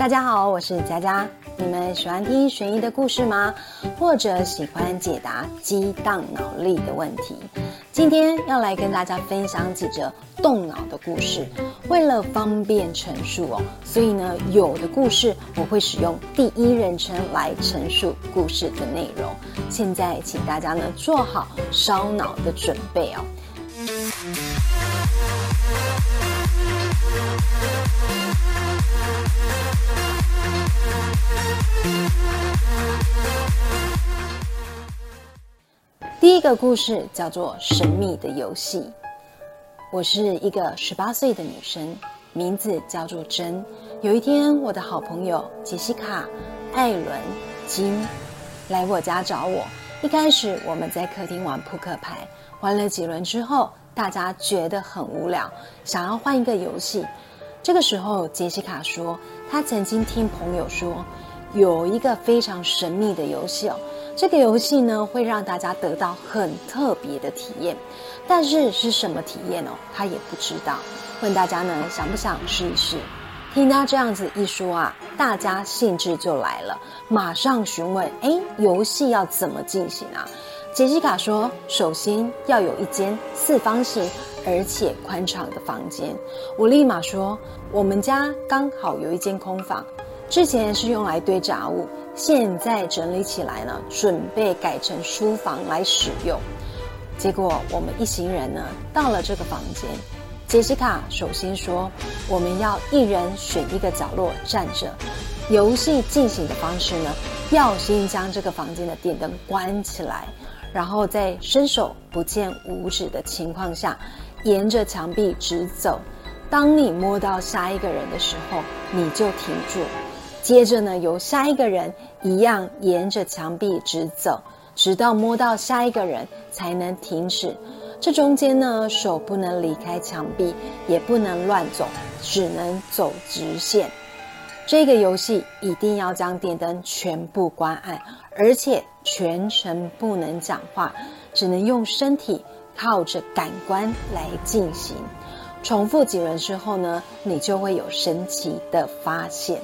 大家好，我是佳佳。你们喜欢听悬疑的故事吗？或者喜欢解答激荡脑力的问题？今天要来跟大家分享几则动脑的故事。为了方便陈述哦，所以呢，有的故事我会使用第一人称来陈述故事的内容。现在，请大家呢做好烧脑的准备哦。第一个故事叫做《神秘的游戏》。我是一个十八岁的女生，名字叫做珍。有一天，我的好朋友杰西卡、艾伦、金来我家找我。一开始，我们在客厅玩扑克牌，玩了几轮之后，大家觉得很无聊，想要换一个游戏。这个时候，杰西卡说，她曾经听朋友说，有一个非常神秘的游戏哦。这个游戏呢，会让大家得到很特别的体验，但是是什么体验哦？他也不知道。问大家呢，想不想试一试？听他这样子一说啊，大家兴致就来了，马上询问：哎，游戏要怎么进行啊？杰西卡说：首先要有一间四方形而且宽敞的房间。我立马说：我们家刚好有一间空房，之前是用来堆杂物。现在整理起来呢，准备改成书房来使用。结果我们一行人呢到了这个房间，杰西卡首先说：“我们要一人选一个角落站着。游戏进行的方式呢，要先将这个房间的电灯关起来，然后在伸手不见五指的情况下，沿着墙壁直走。当你摸到下一个人的时候，你就停住。”接着呢，由下一个人一样沿着墙壁直走，直到摸到下一个人才能停止。这中间呢，手不能离开墙壁，也不能乱走，只能走直线。这个游戏一定要将电灯全部关暗，而且全程不能讲话，只能用身体靠着感官来进行。重复几轮之后呢，你就会有神奇的发现。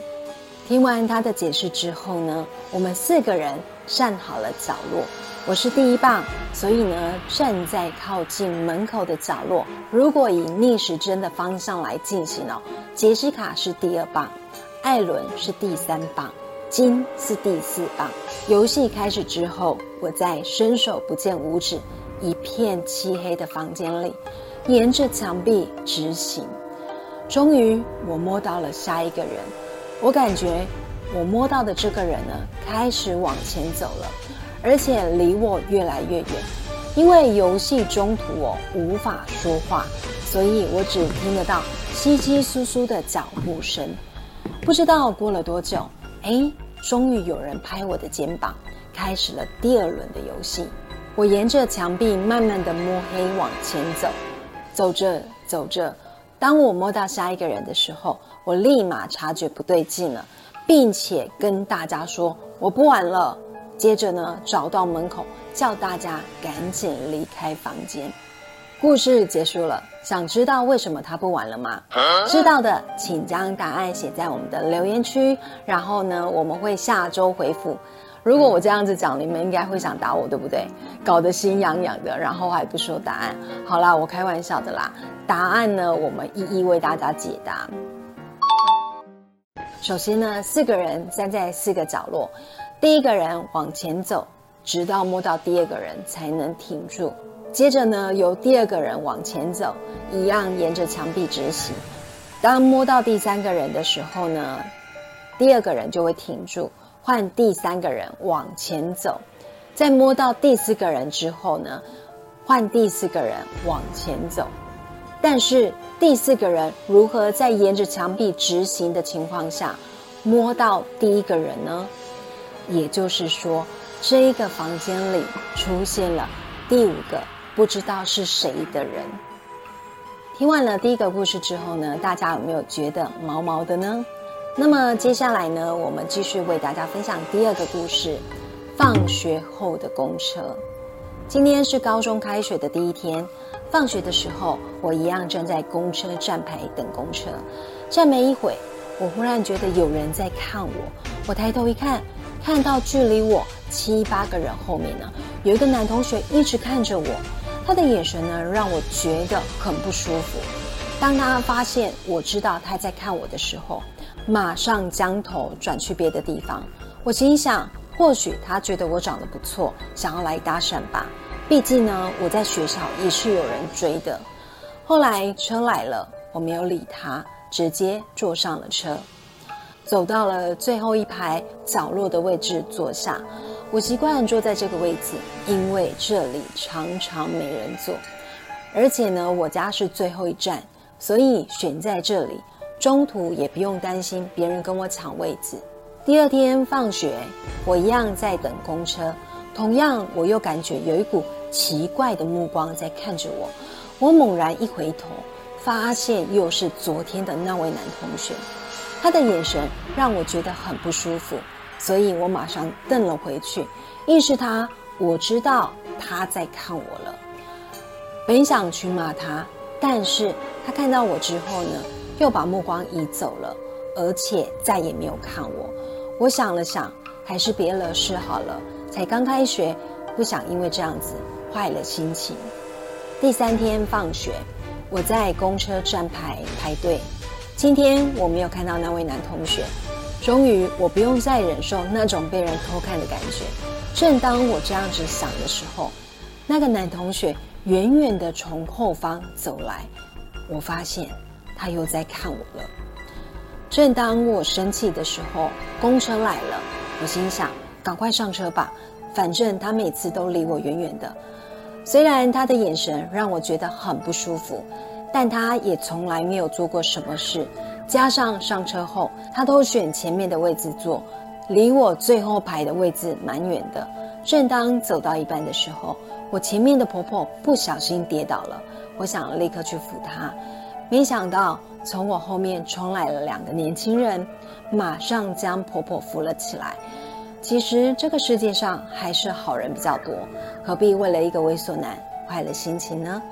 听完他的解释之后呢，我们四个人站好了角落。我是第一棒，所以呢站在靠近门口的角落。如果以逆时针的方向来进行哦，杰西卡是第二棒，艾伦是第三棒，金是第四棒。游戏开始之后，我在伸手不见五指、一片漆黑的房间里，沿着墙壁直行。终于，我摸到了下一个人。我感觉我摸到的这个人呢，开始往前走了，而且离我越来越远。因为游戏中途我无法说话，所以我只听得到稀稀疏疏的脚步声。不知道过了多久，哎，终于有人拍我的肩膀，开始了第二轮的游戏。我沿着墙壁慢慢的摸黑往前走，走着走着。当我摸到下一个人的时候，我立马察觉不对劲了，并且跟大家说我不玩了。接着呢，找到门口叫大家赶紧离开房间。故事结束了，想知道为什么他不玩了吗？知道的请将答案写在我们的留言区，然后呢，我们会下周回复。如果我这样子讲，你们应该会想打我，对不对？搞得心痒痒的，然后还不说答案。好啦，我开玩笑的啦。答案呢，我们一一为大家解答。首先呢，四个人站在四个角落，第一个人往前走，直到摸到第二个人才能停住。接着呢，由第二个人往前走，一样沿着墙壁直行。当摸到第三个人的时候呢，第二个人就会停住。换第三个人往前走，在摸到第四个人之后呢，换第四个人往前走。但是第四个人如何在沿着墙壁直行的情况下摸到第一个人呢？也就是说，这一个房间里出现了第五个不知道是谁的人。听完了第一个故事之后呢，大家有没有觉得毛毛的呢？那么接下来呢，我们继续为大家分享第二个故事：放学后的公车。今天是高中开学的第一天，放学的时候，我一样站在公车站牌等公车。站没一会，我忽然觉得有人在看我。我抬头一看，看到距离我七八个人后面呢，有一个男同学一直看着我，他的眼神呢让我觉得很不舒服。当他发现我知道他在看我的时候，马上将头转去别的地方。我心想，或许他觉得我长得不错，想要来搭讪吧。毕竟呢，我在学校也是有人追的。后来车来了，我没有理他，直接坐上了车，走到了最后一排角落的位置坐下。我习惯坐在这个位置，因为这里常常没人坐，而且呢，我家是最后一站。所以选在这里，中途也不用担心别人跟我抢位子。第二天放学，我一样在等公车，同样我又感觉有一股奇怪的目光在看着我。我猛然一回头，发现又是昨天的那位男同学，他的眼神让我觉得很不舒服，所以我马上瞪了回去，意识他，我知道他在看我了。本想去骂他，但是。他看到我之后呢，又把目光移走了，而且再也没有看我。我想了想，还是别惹事好了。才刚开学，不想因为这样子坏了心情。第三天放学，我在公车站牌排队。今天我没有看到那位男同学，终于我不用再忍受那种被人偷看的感觉。正当我这样子想的时候，那个男同学远远的从后方走来。我发现他又在看我了。正当我生气的时候，公车来了。我心想：赶快上车吧，反正他每次都离我远远的。虽然他的眼神让我觉得很不舒服，但他也从来没有做过什么事。加上上车后，他都选前面的位置坐，离我最后排的位置蛮远的。正当走到一半的时候，我前面的婆婆不小心跌倒了。我想立刻去扶她，没想到从我后面冲来了两个年轻人，马上将婆婆扶了起来。其实这个世界上还是好人比较多，何必为了一个猥琐男坏了心情呢？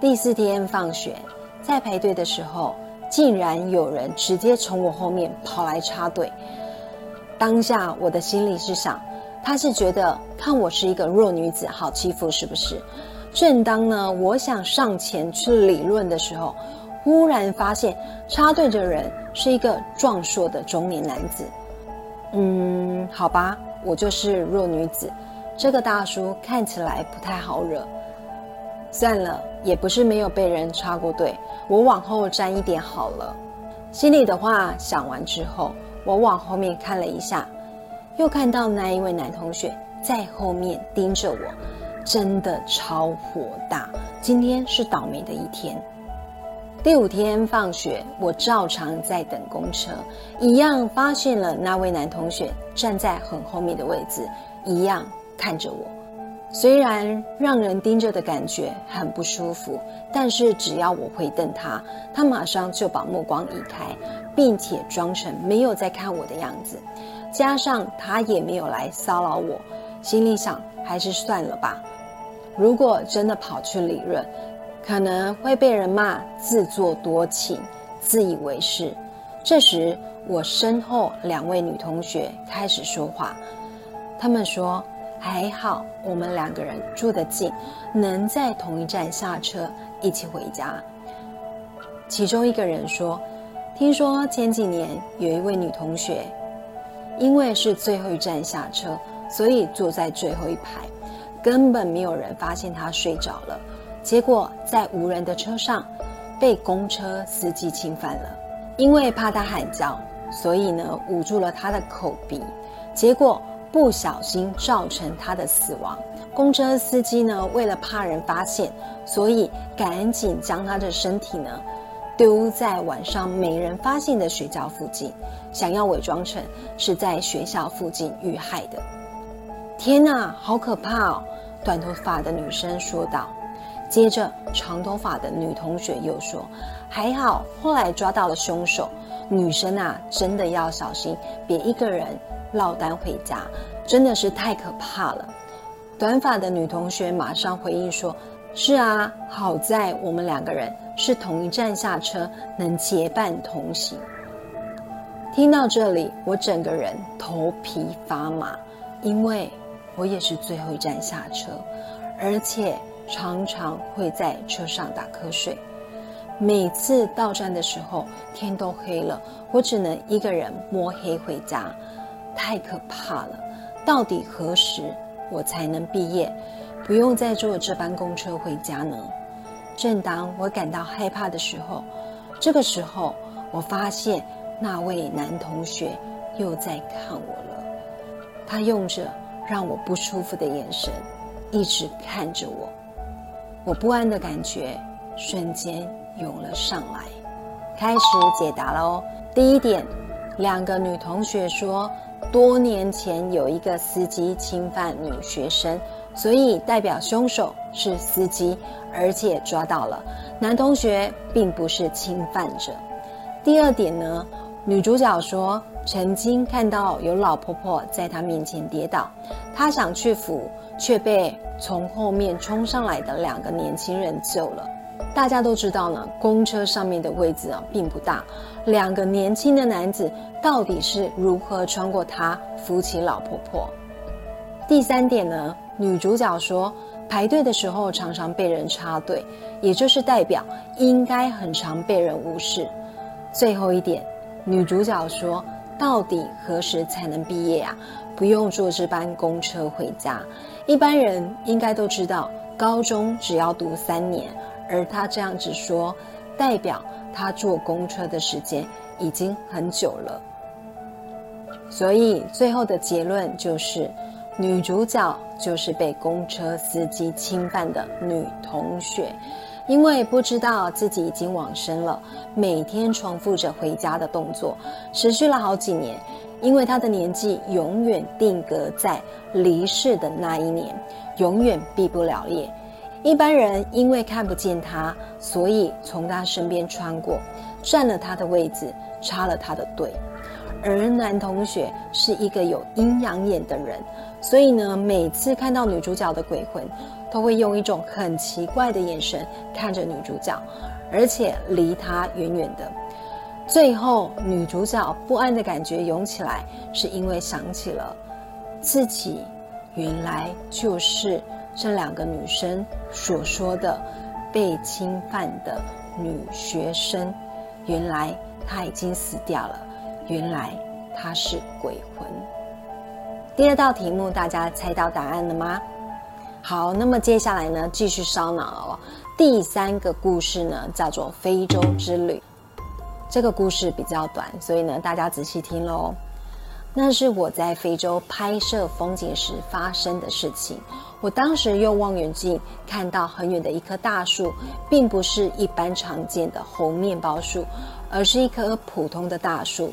第四天放学，在排队的时候，竟然有人直接从我后面跑来插队。当下我的心里是想，他是觉得看我是一个弱女子好欺负，是不是？正当呢，我想上前去理论的时候，忽然发现插队的人是一个壮硕的中年男子。嗯，好吧，我就是弱女子，这个大叔看起来不太好惹。算了，也不是没有被人插过队，我往后站一点好了。心里的话想完之后，我往后面看了一下，又看到那一位男同学在后面盯着我。真的超火大！今天是倒霉的一天。第五天放学，我照常在等公车，一样发现了那位男同学站在很后面的位置，一样看着我。虽然让人盯着的感觉很不舒服，但是只要我回瞪他，他马上就把目光移开，并且装成没有在看我的样子。加上他也没有来骚扰我，心里想还是算了吧。如果真的跑去理论，可能会被人骂自作多情、自以为是。这时，我身后两位女同学开始说话，她们说：“还好我们两个人住得近，能在同一站下车，一起回家。”其中一个人说：“听说前几年有一位女同学，因为是最后一站下车，所以坐在最后一排。”根本没有人发现她睡着了，结果在无人的车上被公车司机侵犯了。因为怕她喊叫，所以呢捂住了她的口鼻，结果不小心造成他的死亡。公车司机呢为了怕人发现，所以赶紧将他的身体呢丢在晚上没人发现的学校附近，想要伪装成是在学校附近遇害的。天哪，好可怕哦！短头发的女生说道。接着，长头发的女同学又说：“还好，后来抓到了凶手。女生啊，真的要小心，别一个人落单回家，真的是太可怕了。”短发的女同学马上回应说：“是啊，好在我们两个人是同一站下车，能结伴同行。”听到这里，我整个人头皮发麻，因为我也是最后一站下车，而且常常会在车上打瞌睡。每次到站的时候，天都黑了，我只能一个人摸黑回家，太可怕了。到底何时我才能毕业，不用再坐这班公车回家呢？正当我感到害怕的时候，这个时候我发现那位男同学又在看我了。他用着让我不舒服的眼神，一直看着我。我不安的感觉瞬间。涌了上来，开始解答喽。第一点，两个女同学说，多年前有一个司机侵犯女学生，所以代表凶手是司机，而且抓到了。男同学并不是侵犯者。第二点呢，女主角说，曾经看到有老婆婆在她面前跌倒，她想去扶，却被从后面冲上来的两个年轻人救了。大家都知道呢，公车上面的位置啊并不大，两个年轻的男子到底是如何穿过它扶起老婆婆？第三点呢，女主角说排队的时候常常被人插队，也就是代表应该很常被人无视。最后一点，女主角说到底何时才能毕业啊？不用坐这班公车回家，一般人应该都知道，高中只要读三年。而他这样子说，代表他坐公车的时间已经很久了。所以最后的结论就是，女主角就是被公车司机侵犯的女同学，因为不知道自己已经往生了，每天重复着回家的动作，持续了好几年。因为他的年纪永远定格在离世的那一年，永远毕不了业。一般人因为看不见他，所以从他身边穿过，占了他的位置，插了他的队。而男同学是一个有阴阳眼的人，所以呢，每次看到女主角的鬼魂，都会用一种很奇怪的眼神看着女主角，而且离她远远的。最后，女主角不安的感觉涌起来，是因为想起了自己，原来就是。这两个女生所说的被侵犯的女学生，原来她已经死掉了，原来她是鬼魂。第二道题目，大家猜到答案了吗？好，那么接下来呢，继续烧脑哦。第三个故事呢，叫做非洲之旅。这个故事比较短，所以呢，大家仔细听喽。那是我在非洲拍摄风景时发生的事情。我当时用望远镜看到很远的一棵大树，并不是一般常见的红面包树，而是一棵普通的大树。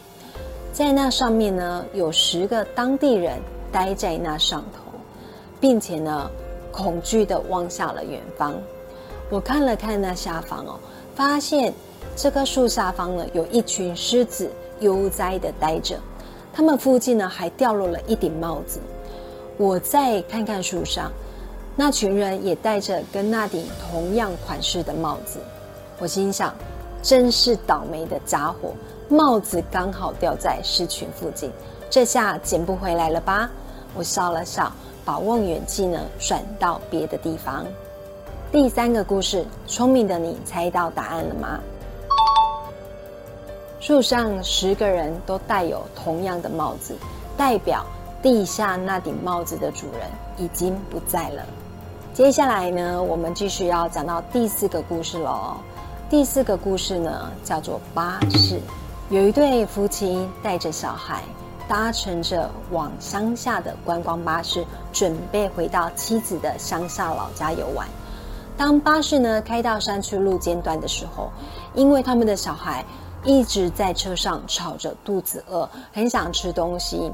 在那上面呢，有十个当地人待在那上头，并且呢，恐惧地望向了远方。我看了看那下方哦，发现这棵树下方呢，有一群狮子悠哉地待着，它们附近呢，还掉落了一顶帽子。我再看看树上，那群人也戴着跟那顶同样款式的帽子。我心想，真是倒霉的家伙，帽子刚好掉在狮群附近，这下捡不回来了吧？我笑了笑，把望远镜呢转到别的地方。第三个故事，聪明的你猜到答案了吗？树上十个人都戴有同样的帽子，代表。地下那顶帽子的主人已经不在了。接下来呢，我们继续要讲到第四个故事喽。第四个故事呢，叫做巴士。有一对夫妻带着小孩，搭乘着往乡下的观光巴士，准备回到妻子的乡下老家游玩。当巴士呢开到山区路肩段的时候，因为他们的小孩一直在车上吵着肚子饿，很想吃东西。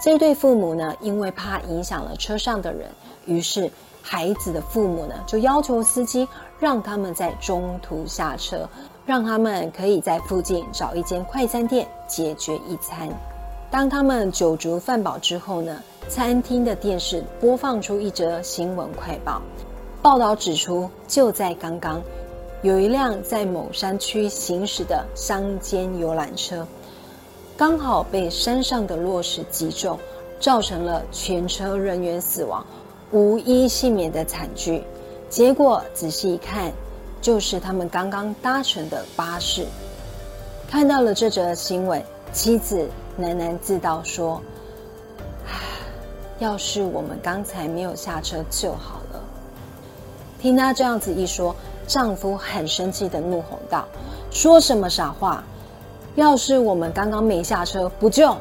这对父母呢，因为怕影响了车上的人，于是孩子的父母呢就要求司机让他们在中途下车，让他们可以在附近找一间快餐店解决一餐。当他们酒足饭饱之后呢，餐厅的电视播放出一则新闻快报，报道指出，就在刚刚，有一辆在某山区行驶的乡间游览车。刚好被山上的落石击中，造成了全车人员死亡、无一幸免的惨剧。结果仔细一看，就是他们刚刚搭乘的巴士。看到了这则新闻，妻子喃喃自道说：“唉，要是我们刚才没有下车就好了。”听他这样子一说，丈夫很生气的怒吼道：“说什么傻话！要是我们刚刚没下车，不就……”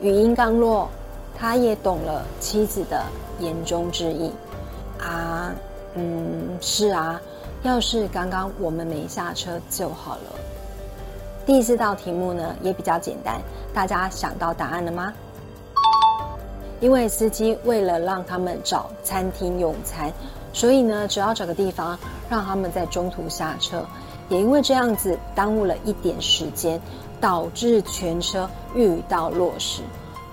语音刚落，他也懂了妻子的言中之意。啊，嗯，是啊，要是刚刚我们没下车就好了。第四道题目呢也比较简单，大家想到答案了吗？因为司机为了让他们找餐厅用餐，所以呢只要找个地方让他们在中途下车，也因为这样子耽误了一点时间，导致全车遇到落石。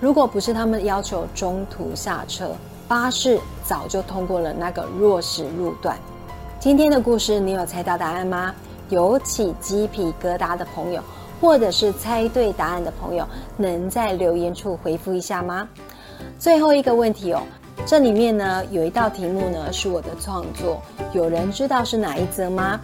如果不是他们要求中途下车，巴士早就通过了那个落石路段。今天的故事，你有猜到答案吗？有起鸡皮疙瘩的朋友，或者是猜对答案的朋友，能在留言处回复一下吗？最后一个问题哦，这里面呢有一道题目呢是我的创作，有人知道是哪一则吗？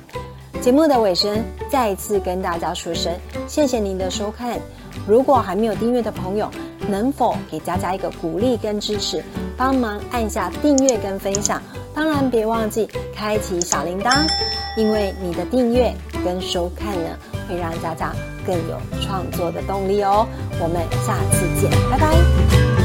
节目的尾声，再一次跟大家说声谢谢您的收看。如果还没有订阅的朋友，能否给佳佳一个鼓励跟支持，帮忙按下订阅跟分享？当然别忘记开启小铃铛，因为你的订阅跟收看呢，会让佳佳更有创作的动力哦。我们下次见，拜拜。